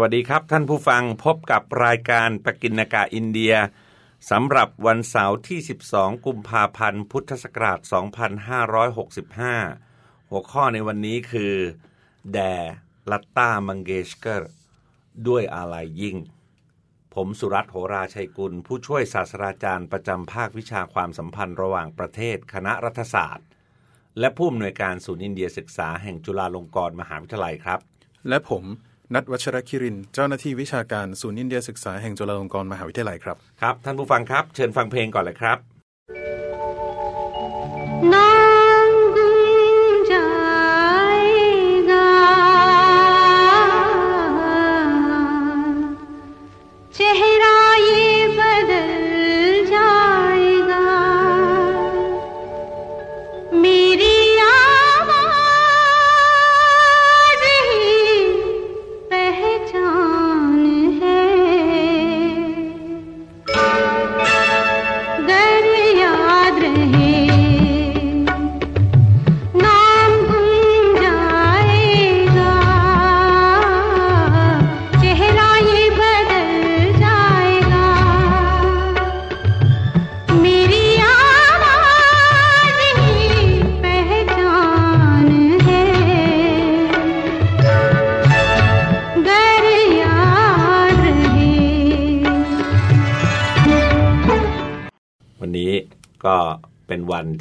วัสดีครับท่านผู้ฟังพบกับรายการปกินกาอินเดียสำหรับวันเสาร์ที่ 12 กุมภาพันธ์ พุทธศักราช 2565 หัวข้อในวันนี้คือ แดลัตตามังเกชเกอร์ด้วยอะไรยิ่ง ผมสุรัตน์โหราชัยกุล ผู้ช่วยศาสตราจารย์ประจำภาควิชาความสัมพันธ์ระหว่างประเทศคณะรัฐศาสตร์ และผู้อำนวยการศูนย์อินเดียศึกษาแห่งจุฬาลงกรณ์มหาวิทยาลัยครับ และผม นัทวัชรคิริน เจ้าหน้าที่วิชาการศูนย์อินเดียศึกษาแห่งจุฬาลงกรณ์มหาวิทยาลัยครับ ครับ ท่านผู้ฟังครับ เชิญฟังเพลงก่อนเลยครับน้องกุมใจงาเชหรา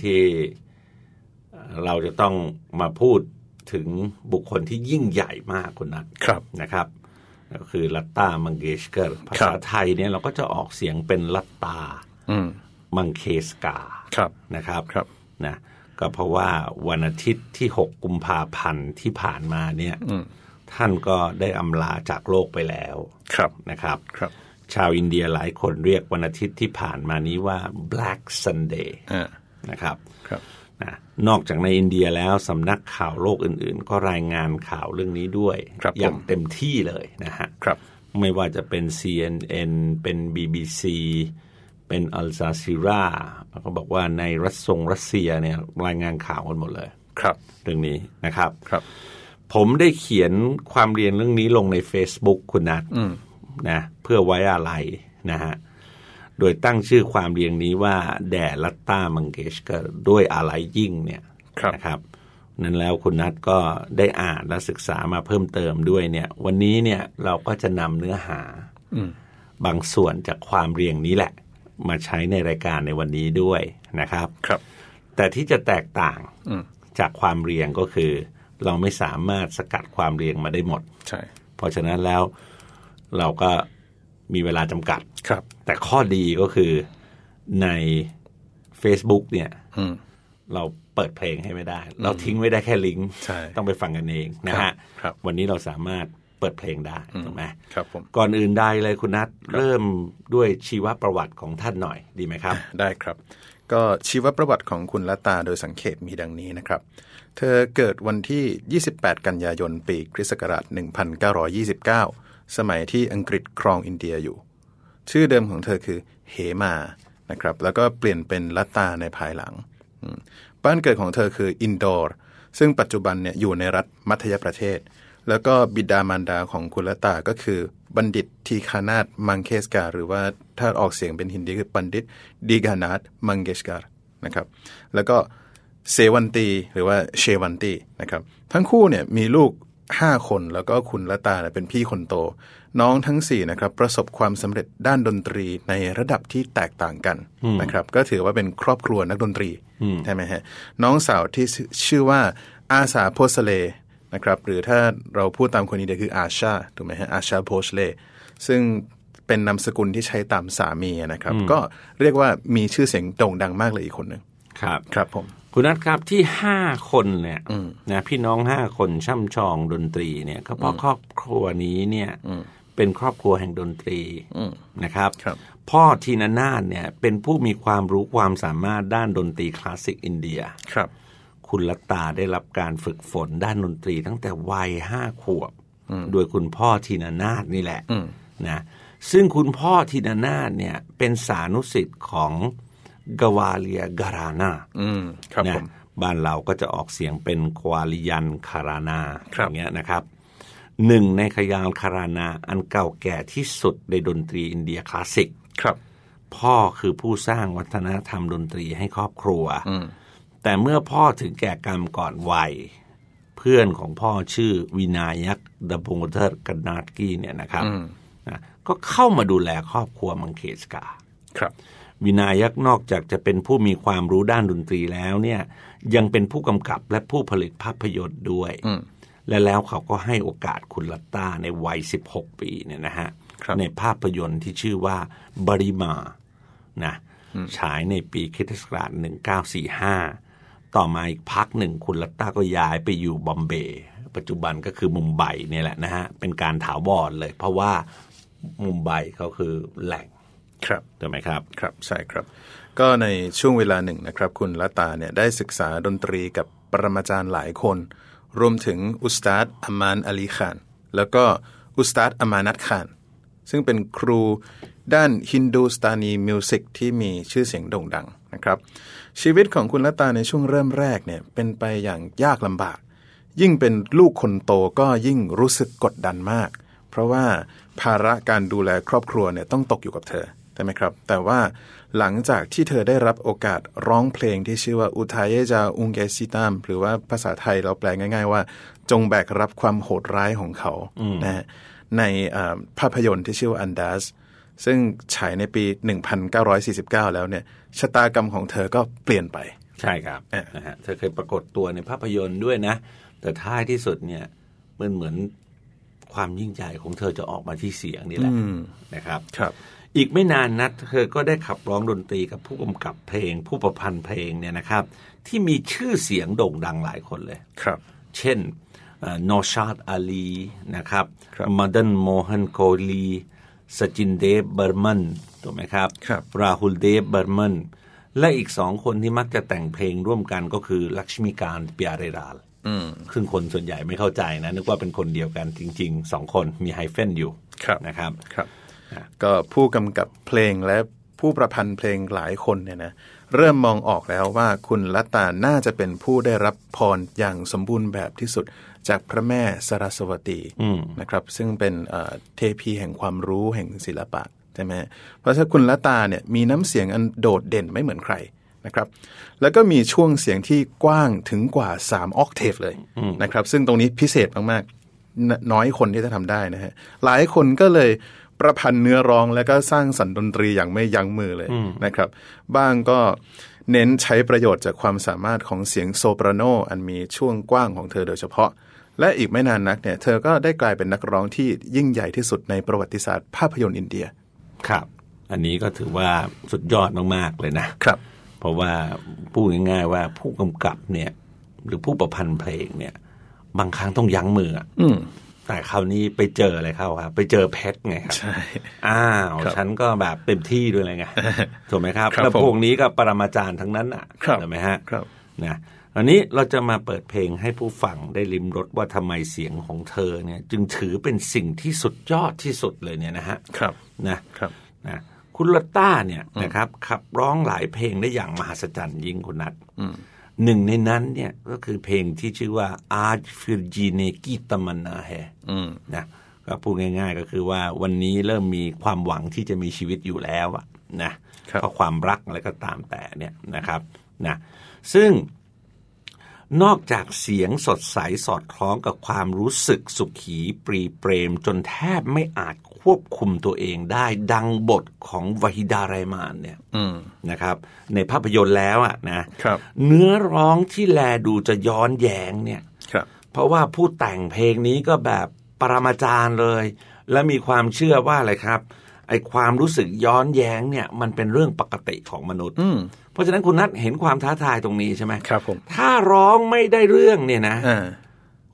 ที่เอ่อเราจะต้องมาพูดถึงบุคคลที่ยิ่งใหญ่มากคนนั้นครับนะครับก็คือลัตตามังเกชเกอร์ภาครัษาบไทยเนี่ยเราก็จะออกเสียงเป็นลัตตาอืมมังเคสกาครับนะครับครับนะก็เพราะว่าวันอาทิตย์ที่ 6 กุมภาพันธ์ที่ผ่านมาเนี่ยอืมท่านก็ได้อำลาจากโลกไปแล้วครับนะครับครับ ชาวอินเดียหลายคนเรียกวันอาทิตย์ที่ผ่านมานี้ว่า Black Sunday อ่า นะครับครับนะนอกจากในอินเดียแล้วสำนักข่าวโลกอื่น ๆ ก็รายงานข่าวเรื่องนี้ด้วยครับอย่างผมเต็มที่เลยนะฮะครับ ไม่ว่าจะเป็น CNN เป็น BBC เป็นอัลซาซิราแล้วก็บอกว่าในรัสซงรัสเซียเนี่ยรายงานข่าวกันหมดเลย ครับ เรื่องนี้นะครับครับ ผมได้เขียนความเรียนเรื่องนี้ลงใน Facebook คุณนัทอืมนะเพื่อไว้อะไรนะฮะ โดยตั้งชื่อความเรียงนี้ว่าแด่ลัตตามังเกชเกอร์ด้วยอะไรยิ่งเนี่ยครับนะครับ นั้นแล้วคุณนัทก็ได้อ่านและศึกษามาเพิ่มเติมด้วยเนี่ย วันนี้เนี่ยเราก็จะนำเนื้อหาอืมบางส่วนจากความเรียงนี้แหละ มาใช้ในรายการในวันนี้ด้วยนะครับ ครับ แต่ที่จะแตกต่างอืมจากความเรียงก็คือ เราไม่สามารถสกัดความเรียงมาได้หมด ใช่ เพราะฉะนั้นแล้วเราก็ มีเวลาจำกัดครับ แต่ข้อดีก็คือใน Facebook เนี่ยอืมเราเปิดเพลงให้ไม่ได้ เราทิ้งไว้ได้แค่ลิงก์ใช่ต้องไปฟังกันเองนะฮะครับวันนี้เราสามารถเปิดเพลงได้ถูกไหมครับผมก่อนอื่นใดเลยคุณนัทเริ่มด้วยชีวประวัติของท่านหน่อยดีไหมครับ ได้ครับ ก็ชีวประวัติของคุณลัตตาโดยสังเขปมีดังนี้นะครับ เธอเกิดวันที่ 28 กันยายน ปีคริสต์ศักราช1929 สมัยที่อังกฤษครองอินเดียอยู่ ชื่อเดิมของเธอคือเฮมานะครับแล้วก็เปลี่ยนเป็นลัตตาในภายหลัง บ้านเกิดของเธอคืออินดอร์ซึ่งปัจจุบันเนี่ยอยู่ในรัฐมัธยประเทศ แล้วก็บิดามารดาของคุณลัตตาก็คือบัณฑิตทีนานาถมังเคศการ์หรือว่าถ้าออกเสียงเป็นฮินดีคือบัณฑิตดีกานาตมังเกชการนะครับแล้วก็เซวันตีหรือว่าเชวันตีนะครับทั้งคู่เนี่ยมีลูก 5คนแล้วก็คุณละตาเนี่ยเป็นพี่คนโต น้องทั้ง4นะครับประสบความสำเร็จด้านดนตรีในระดับที่แตกต่างกันนะครับก็ถือว่าเป็นครอบครัวนักดนตรีใช่ไหมฮะน้องสาวที่ชื่อชื่อว่าอาสาโพสเลนะครับหรือถ้าเราพูดตามคนอินเดียคืออาชาถูกไหมฮะอาชาโพสเลซึ่งเป็นนามสกุลที่ใช้ตามสามีนะครับ ก็เรียกว่ามีชื่อเสียงโด่งดังมากเลยอีกคนหนึ่งครับครับผม คุณนัทครับที่ห้าคนเนี่ยนะพี่น้องห้าคนช่ำชองดนตรีเนี่ยก็เพราะครอบครัวนี้เนี่ยเป็นครอบครัวแห่งดนตรีอืมนะครับครับพ่อทีนานาถเนี่ย เป็นผู้มีความรู้ความสามารถด้านดนตรีคลาสสิกอินเดียครับ คุณลัตตาได้รับการฝึกฝนด้านดนตรีตั้งแต่วัยห้าขวบ โดยคุณพ่อทีนานาถนี่แหละอืมนะซึ่งคุณพ่อทีนานาถเนี่ย เป็นสานุสิทธิ์ของ กวาเลียการานาอืมครับนะผมบ้านเราก็จะออกเสียงเป็นควาลิยันคารานาครับอย่างเงี้ยนะครับหนึ่งในขยานคารานาอันเก่าแก่ที่สุดในดนตรีอินเดียคลาสสิกครับ พ่อคือผู้สร้างวัฒนธรรมดนตรีให้ครอบครัวอืมแต่เมื่อพ่อถึงแก่กรรมก่อนวัย เพื่อนของพ่อชื่อวินายักดบงเทอร์กันนาตกี้เนี่ยนะครับอืมนะก็เข้ามาดูแลครอบครัวมังเคศการ์ครับ วินายักนอกจากจะเป็นผู้มีความรู้ด้านดนตรีแล้วเนี่ย ยังเป็นผู้กำกับและผู้ผลิตภาพยนตร์ด้วยอืมและแล้วเขาก็ให้โอกาสคุณลัตตาในวัย 16 ปีเนี่ยนะฮะครับในภาพยนตร์ที่ชื่อว่าบริมานะฉายในปีคริสตศักราช1945 ต่อมาอีกพักหนึ่งคุณลัตตาก็ย้ายไปอยู่บอมเบย์ปัจจุบันก็คือมุมไบเนี่ยแหละนะฮะ เป็นการถาวรเลย เพราะว่ามุมไบเขาคือแหล่ง ครับถูกไหมครับครับใช่ครับ ก็ในช่วงเวลาหนึ่งนะครับ คุณละตาเนี่ยได้ศึกษาดนตรีกับปรมาจารย์หลายคน รวมถึงอุสตาดอามานอาลีขาน แล้วก็อุสตาดอามานัตขาน ซึ่งเป็นครูด้านฮินดูสตานีมิวสิกที่มีชื่อเสียงโด่งดังนะครับ ชีวิตของคุณละตาในช่วงเริ่มแรกเนี่ยเป็นไปอย่างยากลำบาก ยิ่งเป็นลูกคนโตก็ยิ่งรู้สึกกดดันมาก เพราะว่าภาระการดูแลครอบครัวเนี่ยต้องตกอยู่กับเธอ ใช่ไหมครับ แต่ว่าหลังจากที่เธอได้รับโอกาสร้องเพลงที่ชื่อว่าอุทัยจาอุงเกซิตามหรือว่าภาษาไทยเราแปลง่าย ๆ ว่า จงแบกรับความโหดร้ายของเขานะฮะในอ่าภาพยนตร์ที่ชื่อว่าอันดาสซึ่งฉายในปี 1949 แล้วเนี่ยชะตากรรมของเธอก็เปลี่ยนไป ใช่ครับอะนะฮะเธอเคยปรากฏตัวในภาพยนตร์ด้วยนะ แต่ท้ายที่สุดเนี่ยมันเหมือนความยิ่งใหญ่ของเธอจะออกมาที่เสียงนี่แหละนะครับ ครับ อีกไม่นานนัดเธอก็ได้ขับร้องดนตรีกับผู้กำกับเพลง ผู้ประพันธ์เพลงเนี่ยนะครับ ที่มีชื่อเสียงโด่งดังหลายคนเลยครับ เช่นนอชาดอาลีนะครับครับมาดันโมฮันโกลีสจินเดฟเบอร์มันถูกไหมครับครับราหุลเดฟเบอร์มันและอีกสองคนที่มักจะแต่งเพลงร่วมกันก็คือลักษมีการเปียเรราลอืมซึ่งคนส่วนใหญ่ไม่เข้าใจนะ นึกว่าเป็นคนเดียวกันจริงๆสองคนมีไฮเฟนอยู่ครับนะครับครับ ก็ผู้กำกับเพลงและผู้ประพันธ์เพลงหลายคนเนี่ยนะเริ่มมองออกแล้วว่าคุณลัตตาน่าจะเป็นผู้ได้รับพรอย่างสมบูรณ์แบบที่สุดจากพระแม่สรสวตีนะครับ ซึ่งเป็นเอ่อเทพีแห่งความรู้แห่งศิลปะใช่ไหมเพราะฉะนั้นคุณลัตตาเนี่ยมีน้ำเสียงอันโดดเด่นไม่เหมือนใครนะครับ แล้วก็มีช่วงเสียงที่กว้างถึงกว่า 3 ออกเทฟเลยนะครับ ซึ่งตรงนี้พิเศษมากๆนน้อยคนที่จะทำได้นะฮะหลายคนก็เลย ประพันธ์เนื้อร้องแล้วก็สร้างสรรค์ดนตรีอย่างไม่ยั้งมือเลยนะครับ บ้างก็เน้นใช้ประโยชน์จากความสามารถของเสียงโซปราโนอันมีช่วงกว้างของเธอโดยเฉพาะ และอีกไม่นานนักเนี่ย เธอก็ได้กลายเป็นนักร้องที่ยิ่งใหญ่ที่สุดในประวัติศาสตร์ภาพยนตร์อินเดีย ครับ อันนี้ก็ถือว่าสุดยอดมากๆเลยนะครับ เพราะว่าพูดง่ายๆว่าผู้กำกับเนี่ย หรือผู้ประพันธ์เพลงเนี่ย บางครั้งต้องยั้งมืออะอืม แต่คราวนี้ไปเจออะไรเข้าครับ ไปเจอเพชรไงครับใช่อ้าวครับฉันก็แบบเต็มที่ด้วยเลยไงถูกไหมครับครับแล้วผมพวกนี้ก็ปรมาจารย์ทั้งนั้นอะครับถูกไหมฮะครับนะอันนี้เราจะมาเปิดเพลงให้ผู้ฟังได้ลิมรสว่าทำไมเสียงของเธอเนี่ย จึงถือเป็นสิ่งที่สุดยอดที่สุดเลยเนี่ยนะฮะครับนะครับนะคุณลอตต้าเนี่ยนะครับขับร้องหลายเพลงได้อย่างมหัศจรรย์ยิ่งคุณนัท หนึ่งในนั้นเนี่ยก็คือเพลงที่ชื่อว่าอาจฟิรจีเนกีตมันนาแฮอืมนะก็พูดง่าย ๆ ก็คือว่าวันนี้เริ่มมีความหวังที่จะมีชีวิตอยู่แล้วอะนะครับเพราะความรักอะไรก็ตามแต่เนี่ยนะครับนะซึ่งนอกจากเสียงสดใสสอดคล้องกับความรู้สึกสุขีปรีเปรม จนแทบไม่อาจ ควบคุมตัวเองได้ดังบทของวาฮิดาไรมานเนี่ยอืมนะครับ ในภาพยนตร์แล้วอะนะครับ เนื้อร้องที่แลดูจะย้อนแยงเนี่ยครับ เพราะว่าผู้แต่งเพลงนี้ก็แบบปรมาจารย์เลย และมีความเชื่อว่าอะไรครับ ไอ้ความรู้สึกย้อนแย้งเนี่ย มันเป็นเรื่องปกติของมนุษย์อืมเพราะฉะนั้นคุณนัทเห็นความท้าทายตรงนี้ใช่ไหมครับผมถ้าร้องไม่ได้เรื่องเนี่ยนะอ่า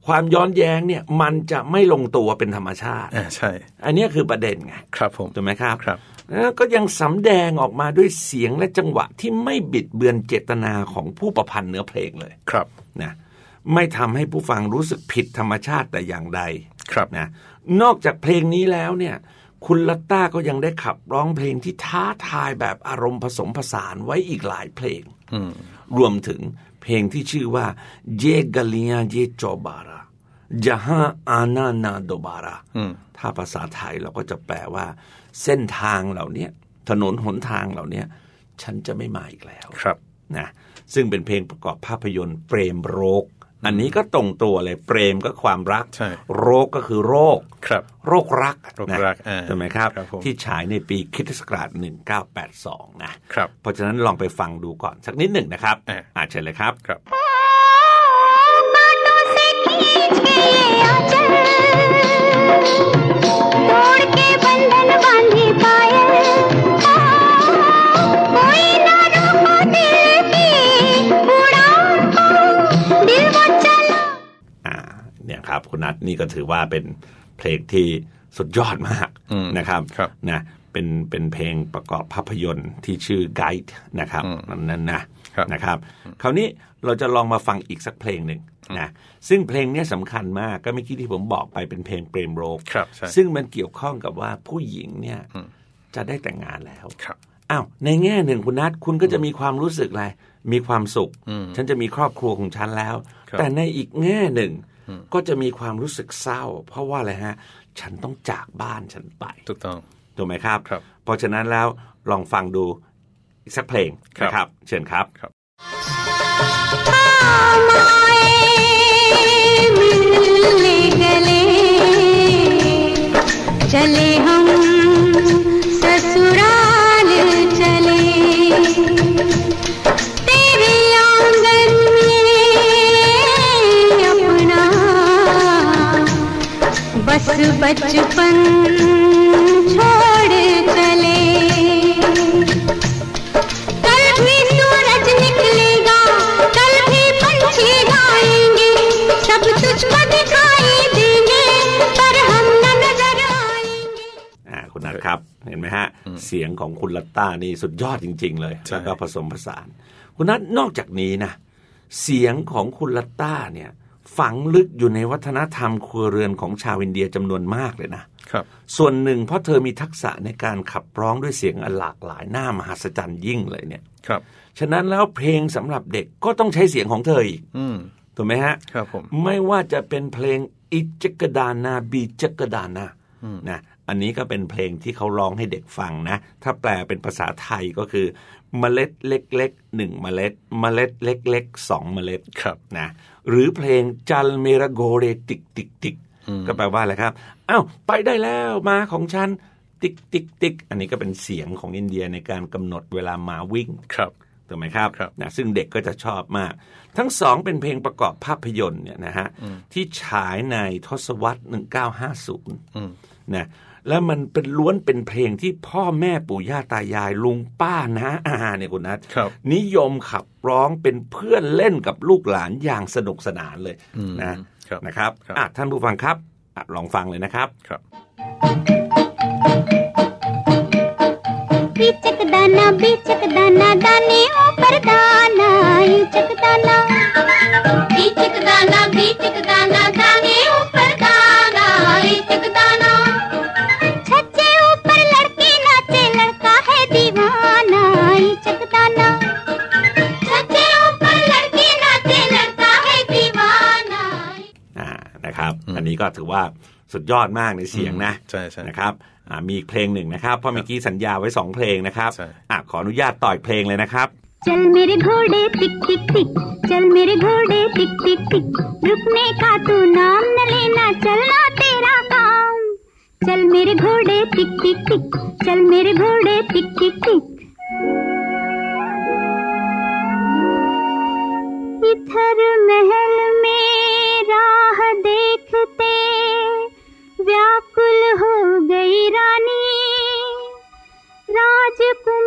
คความย้อนแย้งเนี่ยมันจะไม่ลงตัวเป็นธรรมชาติอ่าใช่ อันเนี้ยคือประเด็นไงครับผมถูกไหมครับครับแล้วก็ยังสำแดงออกมาด้วยเสียงและจังหวะที่ไม่บิดเบือนเจตนาของผู้ประพันธ์เนื้อเพลงเลยครับนะไม่ทำให้ผู้ฟังรู้สึกผิดธรรมชาติแต่อย่างใดครับนะนอกจากเพลงนี้แล้วเนี่ย คุณลัตต้าก็ยังได้ขับร้องเพลงที่ท้าทายแบบอารมณ์ผสมผสานไว้อีกหลายเพลงอืมรวมถึงเพลงที่ชื่อว่าเยกาเลียเยจอบารา จฮาอานานาโดบาราอืมถ้าภาษาไทยเราก็จะแปลว่า เส้นทางเหล่าเนี้ยถนนหนทางเหล่าเนี้ยฉันจะไม่มาอีกแล้วครับนะซึ่งเป็นเพลงประกอบภาพยนตร์เปรมโรค อันนี้ก็ตรงตัวเลยเปรมก็ความรักใช่โรคก็คือโรคครับ โรครักโรครักอ่าใช่ไหมครับครับผมที่ฉายในปีคริสตศักราช1982 นะครับ เพราะฉะนั้นลองไปฟังดูก่อนสักนิดหนึ่งนะครับอ่าอ่าเชิญเลยครับครับ ครับคุณนัทนี่ก็ถือว่าเป็นเพลงที่สุดยอดมากอืมนะครับครับนะเป็นเป็นเพลงประกอบภาพยนตร์ที่ชื่อ Guide นะครับอืมนั่นนะครับ นะครับ คราวนี้เราจะลองมาฟังอีกสักเพลงหนึ่งนะซึ่งเพลงเนี้ยสำคัญมากก็เมื่อกี้ที่ผมบอกไปเป็นเพลงเปรมโรคครับใช่ซึ่งมันเกี่ยวข้องกับว่าผู้หญิงเนี่ยอืมจะได้แต่งงานแล้วครับอ้าวในแง่หนึ่งคุณนัทคุณก็จะมีความรู้สึกอะไรมีความสุขอืมฉันจะมีครอบครัวของฉันแล้วครับแต่ในอีกแง่หนึ่งอืมก็จะมีความรู้สึกเศร้า เพราะว่าอะไรฮะ ฉันต้องจากบ้านฉันไป ถูกต้องถูกไหมครับครับเพราะฉะนั้นแล้วลองฟังดู อีกสักเพลง ครับ นะครับ เชิญครับ ครับ मिलने गले चले हम ससुराल चले तेरे आंगन में अपना बस बचपन คุณนัทครับ เห็นไหมฮะ เสียงของคุณลัตต้านี่สุดยอดจริง ๆ เลยใช่แล้วก็ผสมผสาน คุณนัทนอกจากนี้นะ เสียงของคุณลัตต้าเนี่ย ฝังลึกอยู่ในวัฒนธรรมครัวเรือนของชาวอินเดียจำนวนมากเลยนะครับ ส่วนหนึ่งเพราะเธอมีทักษะในการขับร้องด้วยเสียงอันหลากหลายหน้ามหัศจรรย์ยิ่งเลยเนี่ยครับ ฉะนั้นแล้วเพลงสำหรับเด็กก็ต้องใช้เสียงของเธออีกอืม ถูกไหมฮะครับผมไม่ว่าจะเป็นเพลงอิจักดานาบีจักดานานะอันนี้ก็เป็นเพลงที่เขาร้องให้เด็กฟังนะ ถ้าแปลเป็นภาษาไทยก็คือ เมล็ดเล็กๆหนึ่งเมล็ด เมล็ดเล็กๆสองเมล็ดครับนะหรือเพลงจัลเมราโกเรติกติกติกก็แปลว่าอะไรครับอ้าวไปได้แล้วมาของฉัน ติกติกติกอันนี้ก็เป็นเสียงของอินเดียในการกำหนดเวลามาวิ่งครับ ถูกไหมครับครับนะซึ่งเด็กก็จะชอบมาก ทั้งสองเป็นเพลงประกอบภาพยนตร์เนี่ยนะฮะที่ฉายในทศวรรษ 1950อืมนะแล้วมันเป็นล้วนเป็นเพลงที่พ่อแม่ปู่ย่าตายายลุงป้านะอาเนี่ยคุณนัทครับนิยมขับร้องเป็นเพื่อนเล่นกับลูกหลานอย่างสนุกสนานเลยอืมนะครับนะครับครับอะท่านผู้ฟังครับอะลองฟังเลยนะครับครับ बीचक दाना बीचक दाना दाने ऊपर दाना ईचक दाना बीचक दाना बीचक दाना दाने ऊपर दाना ईचक दाना छज्जे ऊपर लड़की नाचे लड़का है दीवाना ईचक दाना छज्जे ऊपर लड़की नाचे लड़का है दीवाना อ่านะครับ อันนี้ก็ถือว่า สุดยอดมากในเสียงนะ ใช่ใช่ นะครับอ่ามีอีกเพลงหนึ่งนะครับ เพราะเมื่อกี้สัญญาไว้สองเพลงนะครับ ใช่ อ่ะขออนุญาตต่อยเพลงเลยนะครับ चल मेरे घोड़े टिक टिक टिक चल मेरे घोड़े टिक टिक टिक रुकने का तू नाम न लेना चलना तेरा काम चल मेरे घोड़े टिक टिक टिक चल मेरे घोड़े टिक टिक टिक इधर महल में राह देखते व्याकुल हो गई रानी। राजकुमार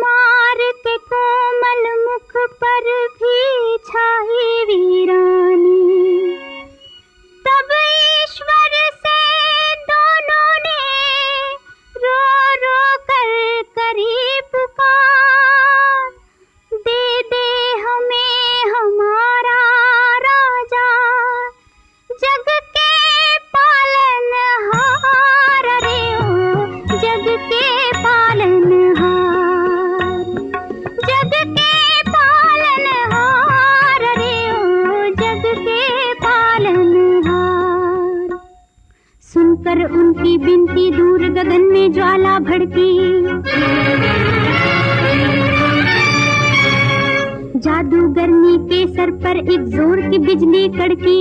जादूगरनी के सर पर एक ज़ोर की बिजली कड़की।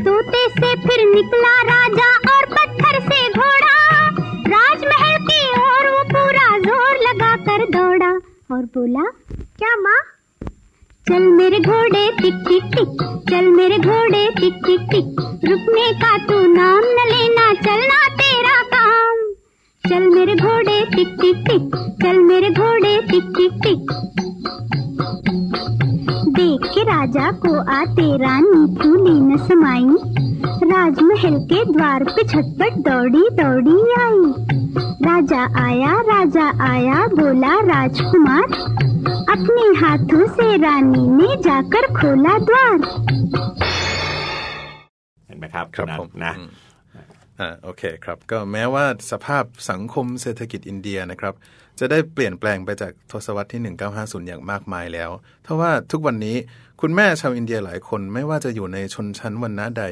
तोते से फिर निकला राजा और पत्थर से घोड़ा। राजमहल की ओर वो पूरा ज़ोर लगा कर दौड़ा। और बोला, क्या माँ? चल मेरे घोड़े, टिक टिक टिक। चल मेरे घोड़े, टिक टिक टिक। रुकने का तू नाम न लेना, चलना तेरा काम। चल मेरे घोड़े टिक टिक टिक चल मेरे घोड़े टिक टिक टिक देख के राजा को आते रानी फूली न समाई राजमहल के द्वार पे छटपट दौड़ी दौड़ी आई राजा आया राजा आया बोला राजकुमार अपने हाथों से रानी ने जाकर खोला द्वार เห็นไหมครับ ครับ ณนัท ผม นะ อืมอ่าโอเคครับก็แม้ว่าสภาพสังคมเศรษฐกิจอินเดียนะครับ จะได้เปลี่ยนแปลงไปจากทศวรรษที่ 1950 อย่างมากมายแล้วทว่าทุกวันนี้คุณแม่ชาวอินเดียหลายคนไม่ว่าจะอยู่ในชนชั้นวรรณะใด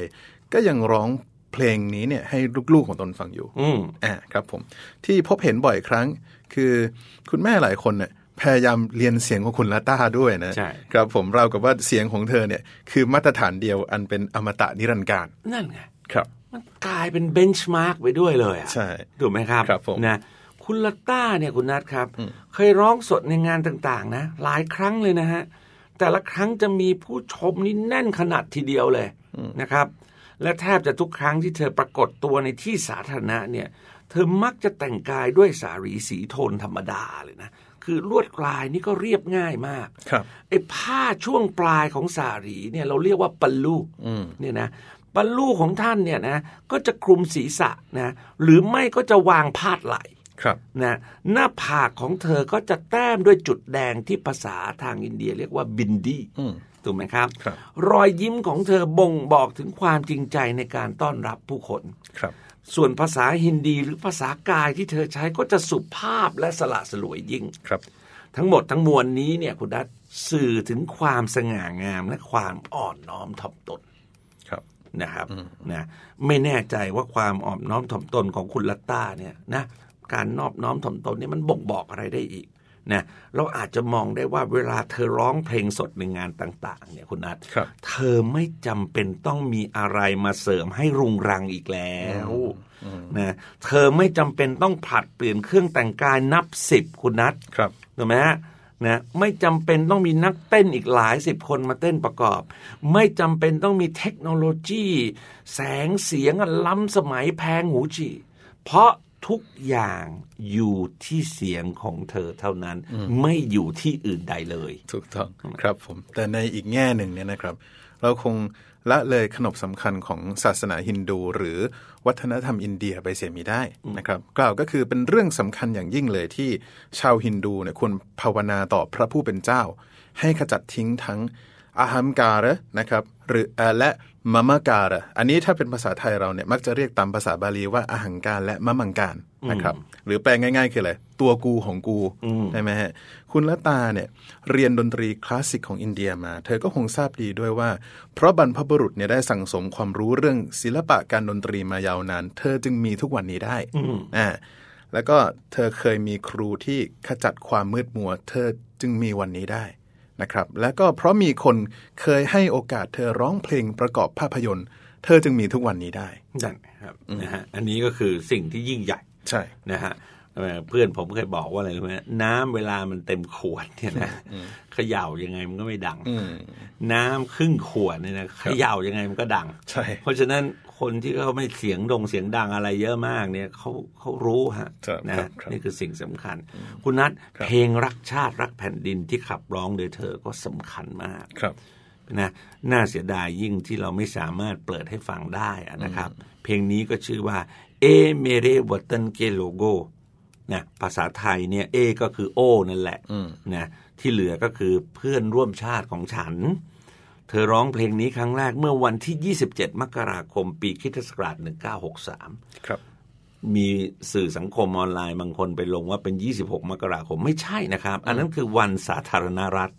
ก็ยังร้องเพลงนี้เนี่ยให้ลูกๆของตนฟังอยู่ อืมอ่าครับผม ที่พบเห็นบ่อยครั้ง คือคุณแม่หลายคนเนี่ยพยายามเรียนเสียงของคุณลาต้าด้วยนะใช่ครับผมเราวกับว่าเสียงของเธอเนี่ยคือมาตรฐานเดียวอันเป็นอมตะนิรันดร์การนั่นไงครับ มันกลายเป็นเบนช์มาร์กไปด้วยเลยอะใช่ถูกไหมครับครับผมนะคุณลาต้าเนี่ยคุณนัทครับ เคยร้องสดในงานต่างๆ นะ หลายครั้งเลยนะฮะ แต่ละครั้งจะมีผู้ชมนี่แน่นขนาดทีเดียวเลยนะครับ และแทบจะทุกครั้งที่เธอปรากฏตัวในที่สาธารณะเนี่ย เธอมักจะแต่งกายด้วยสารีสีโทนธรรมดาเลยนะคือลวดลายนี่ก็เรียบง่ายมาก ครับไอ้ผ้าช่วงปลายของสารีเนี่ยเราเรียกว่าปัลลูเนี่ยนะ ปัลลูของท่านเนี่ยนะก็จะคลุมศีรษะนะหรือไม่ก็จะวางพาดไหล่ครับนะหน้าผากของเธอก็จะแต้มด้วยจุดแดงที่ภาษาทางอินเดียเรียกว่าบินดีอืมถูกไหมครับครับรอยยิ้มของเธอบ่งบอกถึงความจริงใจในการต้อนรับผู้คนครับ ส่วนภาษาฮินดีหรือภาษากายที่เธอใช้ก็จะสุภาพและสละสลวยยิ่งครับ ทั้งหมดทั้งมวลนี้เนี่ยคุณดัตสื่อถึงความสง่างามและความอ่อนน้อมถ่อมตนครับ นะครับนะไม่แน่ใจว่าความอ่อนน้อมถ่อมตนของคุณลัตตาเนี่ยนะการนอบน้อมถ่อมตนเนี่ยมันบ่งบอกอะไรได้อีกนะเราอาจจะมองได้ว่าเวลาเธอร้องเพลงสดในงานต่าง ๆ เนี่ยคุณนัทครับเธอไม่จำเป็นต้องมีอะไรมาเสริมให้รุงรังอีกแล้วนะเธอไม่จำเป็นต้องผลัดเปลี่ยนเครื่องแต่งกายนับสิบคุณนัทครับถูกไหมฮะ นะไม่จำเป็นต้องมีนักเต้นอีกหลายสิบคนมาเต้นประกอบ ไม่จำเป็นต้องมีเทคโนโลยี แสงเสียงอันล้ำสมัยแพงหูจีเพราะทุกอย่างอยู่ที่เสียงของเธอเท่านั้นไม่อยู่ที่อื่นใดเลย ถูกต้องครับผม แต่ในอีกแง่หนึ่งเนี่ยนะครับ เราคง ละเลยขนบสำคัญของศาสนาฮินดู หรือวัฒนธรรมอินเดียไปเสียมีได้นะครับ กล่าวก็คือเป็นเรื่องสำคัญอย่างยิ่งเลยที่ชาวฮินดูเนี่ยควรภาวนาต่อพระผู้เป็นเจ้า ให้ขจัดทิ้งทั้ง อาหัมการะนะครับหรือเอ่อและมะมะการะอันนี้ถ้าเป็นภาษาไทยเราเนี่ยมักจะเรียกตามภาษาบาลีว่าอาหังการและมะมังการนะครับหรือแปลง่ายๆคืออะไรตัวกูของกูใช่ไหมฮะคุณละตาเนี่ยเรียนดนตรีคลาสสิกของอินเดียมา เธอก็คงทราบดีด้วยว่า เพราะบรรพบุรุษเนี่ยได้สั่งสมความรู้เรื่องศิลปะการดนตรีมายาวนาน เธอจึงมีทุกวันนี้ได้อ่าแล้วก็เธอเคยมีครูที่ขจัดความมืดมัว เธอจึงมีวันนี้ได้ นะครับ แล้วก็เพราะมีคนเคยให้โอกาสเธอร้องเพลงประกอบภาพยนตร์ เธอจึงมีทุกวันนี้ได้นั่นครับนะฮะอันนี้ก็คือสิ่งที่ยิ่งใหญ่ใช่นะฮะเอ่อเพื่อนผมเคยบอกว่าอะไรรู้ไหมน้ำเวลามันเต็มขวดเนี่ยนะเขย่ายังไงมันก็ไม่ดังอืมน้ำครึ่งขวดเนี่ยนะเขย่ายังไงมันก็ดังใช่เพราะฉะนั้น คนที่เขาไม่เสียงดงเสียงดังอะไรเยอะมากเนี่ยเขาเขารู้ฮะครับนะครับครับนี่คือสิ่งสำคัญ คุณนัทครับเพลงรักชาติรักแผ่นดินที่ขับร้องโดยเธอก็สำคัญมากครับนะน่าเสียดายยิ่งที่เราไม่สามารถเปิดให้ฟังได้อะนะครับ เพลงนี้ก็ชื่อว่าเอเมเรวัตันเกโลโกนะภาษาไทยเนี่ยเอก็คือโอนั่นแหละอืมนะที่เหลือก็คือเพื่อนร่วมชาติของฉัน เธอร้องเพลงนี้ครั้งแรกเมื่อวันที่ 27 มกราคม ปีคริสตศักราช1963 ครับ มีสื่อสังคมออนไลน์บางคนไปลงว่าเป็น 26 มกราคมไม่ใช่นะครับ อันนั้นคือวันสาธารณรัฐ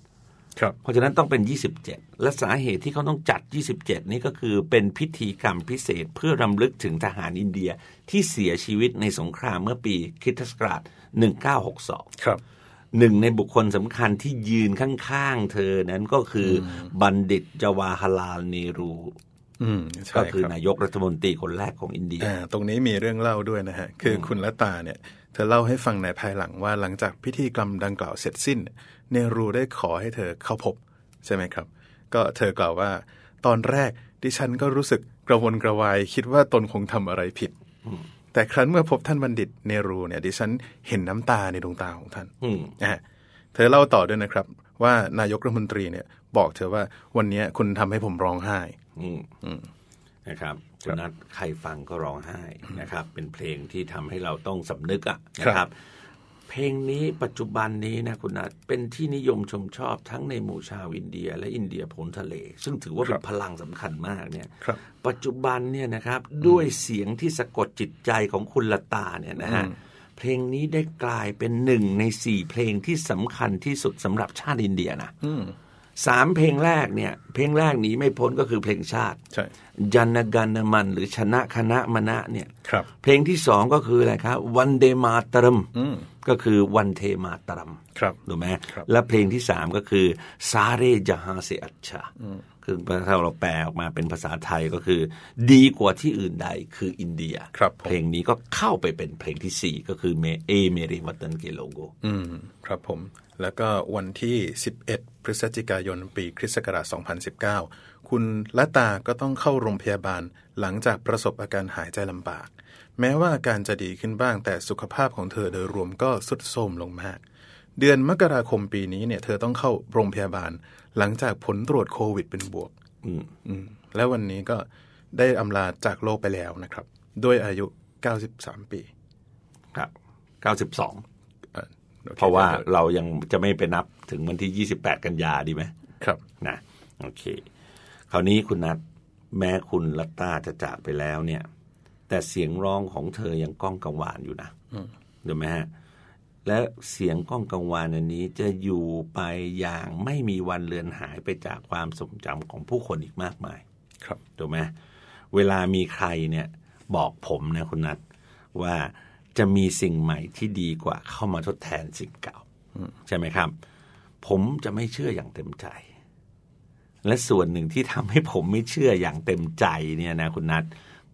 ครับ เพราะฉะนั้นต้องเป็น 27 และสาเหตุที่เขาต้องจัด 27 นี่ก็คือเป็นพิธีกรรมพิเศษเพื่อรำลึกถึงทหารอินเดียที่เสียชีวิตในสงครามเมื่อปีคริสตศักราช1962 ครับ หนึ่งในบุคคลสำคัญที่ยืนข้างๆเธอนั้นก็คืออบัณฑิตจวาฮาลาลเนรูอืมใช่ก็คือครับนายกรัฐมนตรีคนแรกของอินเดียอ่าตรงนี้มีเรื่องเล่าด้วยนะฮะ คืออคุณละตาเนี่ย เธอเล่าให้ฟังในภายหลังว่าหลังจากพิธีกรรมดังกล่าวเสร็จสิ้น เนรูได้ขอให้เธอเข้าพบ ใช่ไหมครับ ก็เธอกล่าวว่า ตอนแรกดิฉันก็รู้สึกกระวนกระวาย คิดว่าตนคงทำอะไรผิด แต่ครั้นเมื่อพบท่านบัณฑิตเนรูเนี่ยดิฉันเห็นน้ำตาในดวงตาของท่านอืมอ่าเธอเล่าต่อด้วยนะครับ ว่านายกรัฐมนตรีเนี่ยบอกเธอว่าวันนี้คุณทำให้ผมร้องไห้ อืมนะครับคุณนัทใครฟังก็ร้องไห้นะครับ เป็นเพลงที่ทำให้เราต้องสำนึกอะนะครับ เพลงนี้ปัจจุบันนี้นะคุณนัทเป็นที่นิยมชมชอบทั้งในหมู่ชาวอินเดีย และอินเดียพ้นทะเล ซึ่งถือว่าเป็นพลังสำคัญมากเนี่ยครับปัจจุบันเนี่ยนะครับด้วยเสียงที่สะกดจิตใจของคุณละตาเนี่ยนะฮะเพลงนี้ได้กลายเป็นหนึ่งในสี่เพลงที่สำคัญที่สุดสำหรับชาติอินเดียนะสามเพลงแรกเนี่ย เพลงแรกหนีไม่พ้นก็คือเพลงชาติใช่ จันนกันนมันหรือชนะคณะมณะเนี่ยครับ เพลงที่สองก็คืออะไรครับวันเดมาตรมอืมก็คือวันเทมาตรมครับถูกไหมครับและเพลงที่สามก็คือซาเรจฮาเซอัชชาคือถ้าเราแปลออกมาเป็นภาษาไทยก็คือ ดีกว่าที่อื่นใดคืออินเดียครับผมเพลงนี้ก็เข้าไปเป็นเพลงที่สี่ก็คือเมเอเมริวัตันเกโลโกอืมครับผม แล้วก็วันที่ 11 พฤศจิกายนปีคริสต์ศักราช2019 คุณละตาก็ต้องเข้าโรงพยาบาล หลังจากประสบอาการหายใจลำบาก แม้ว่าอาการจะดีขึ้นบ้างแต่สุขภาพของเธอโดยรวมก็สุดโทรมลงมาก เดือนมกราคมปีนี้เนี่ย เธอต้องเข้าโรงพยาบาล หลังจากผลตรวจโควิดเป็นบวกอืมอืมและวันนี้ก็ได้อำลาจากโลกไปแล้วนะครับ ด้วยอายุ 93 ปี ครับเก้าสิบสองอะโอคเพราะว่าเรายังจะไม่ไปนับถึงวันที่ 28 กันยาดีไหมครับนะโอเค คราวนี้คุณนัทแม้คุณลัตตาจะจากไปแล้วเนี่ย แต่เสียงร้องของเธอยังก้องกังวานอยู่นะเดี๋ยวไหมฮะ และเสียงก้องกังวานอันนี้จะอยู่ไปอย่างไม่มีวันเลือนหายไปจากความทรงจำของผู้คนอีกมากมาย ครับถูกไหมเวลามีใครเนี่ย บอกผมนะคุณนัทว่าจะมีสิ่งใหม่ที่ดีกว่าเข้ามาทดแทนสิ่งเก่าใช่ไหมครับ ผมจะไม่เชื่ออย่างเต็มใจ และส่วนหนึ่งที่ทำให้ผมไม่เชื่ออย่างเต็มใจเนี่ยนะคุณนัท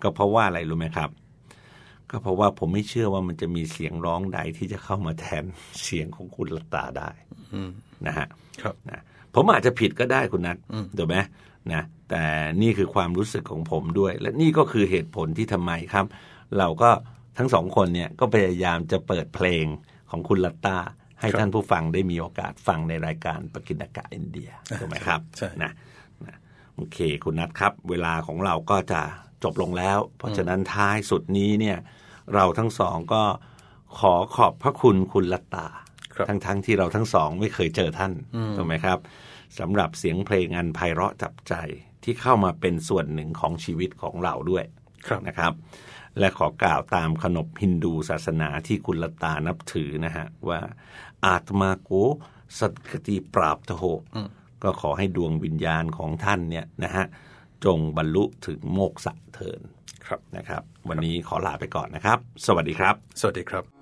ก็เพราะว่าอะไรรู้ไหมครับ ก็เพราะว่าผมไม่เชื่อว่ามันจะมีเสียงร้องใดที่จะเข้ามาแทนเสียงของคุณลัตตาได้นะฮะครับนะผมอาจจะผิดก็ได้คุณนัทถูกไหมนะแต่นี่คือความรู้สึกของผมด้วย และนี่ก็คือเหตุผลที่ทำไมครับ เราก็ทั้งสองคนเนี่ยก็พยายามจะเปิดเพลงของคุณลัตตา ให้ครับท่านผู้ฟังได้มีโอกาสฟังในรายการปกินากะอินเดียถูกไหมครับใช่นะนะโอเค คุณนัทครับ เวลาของเราก็จะจบลงแล้ว เพราะฉะนั้นท้ายสุดนี้เนี่ย เราทั้งสองก็ขอขอบพระคุณคุณลัตตาครับทั้งทั้งที่เราทั้งสองไม่เคยเจอท่านถูกไหมครับสำหรับเสียงเพลงอันไพเราะจับใจที่เข้ามาเป็นส่วนหนึ่งของชีวิตของเราด้วยครับนะครับ และขอกล่าวตามขนบฮินดูศาสนาที่คุณลตานับถือนะฮะ ว่าอาตมาโกสัตกติปราบทโหก็ขอให้ดวงวิญญาณของท่านเนี่ยนะฮะ จงบรรลุถึงโมกษะเทินครับนะครับ วันนี้ขอลาไปก่อนนะครับ สวัสดีครับ สวัสดีครับ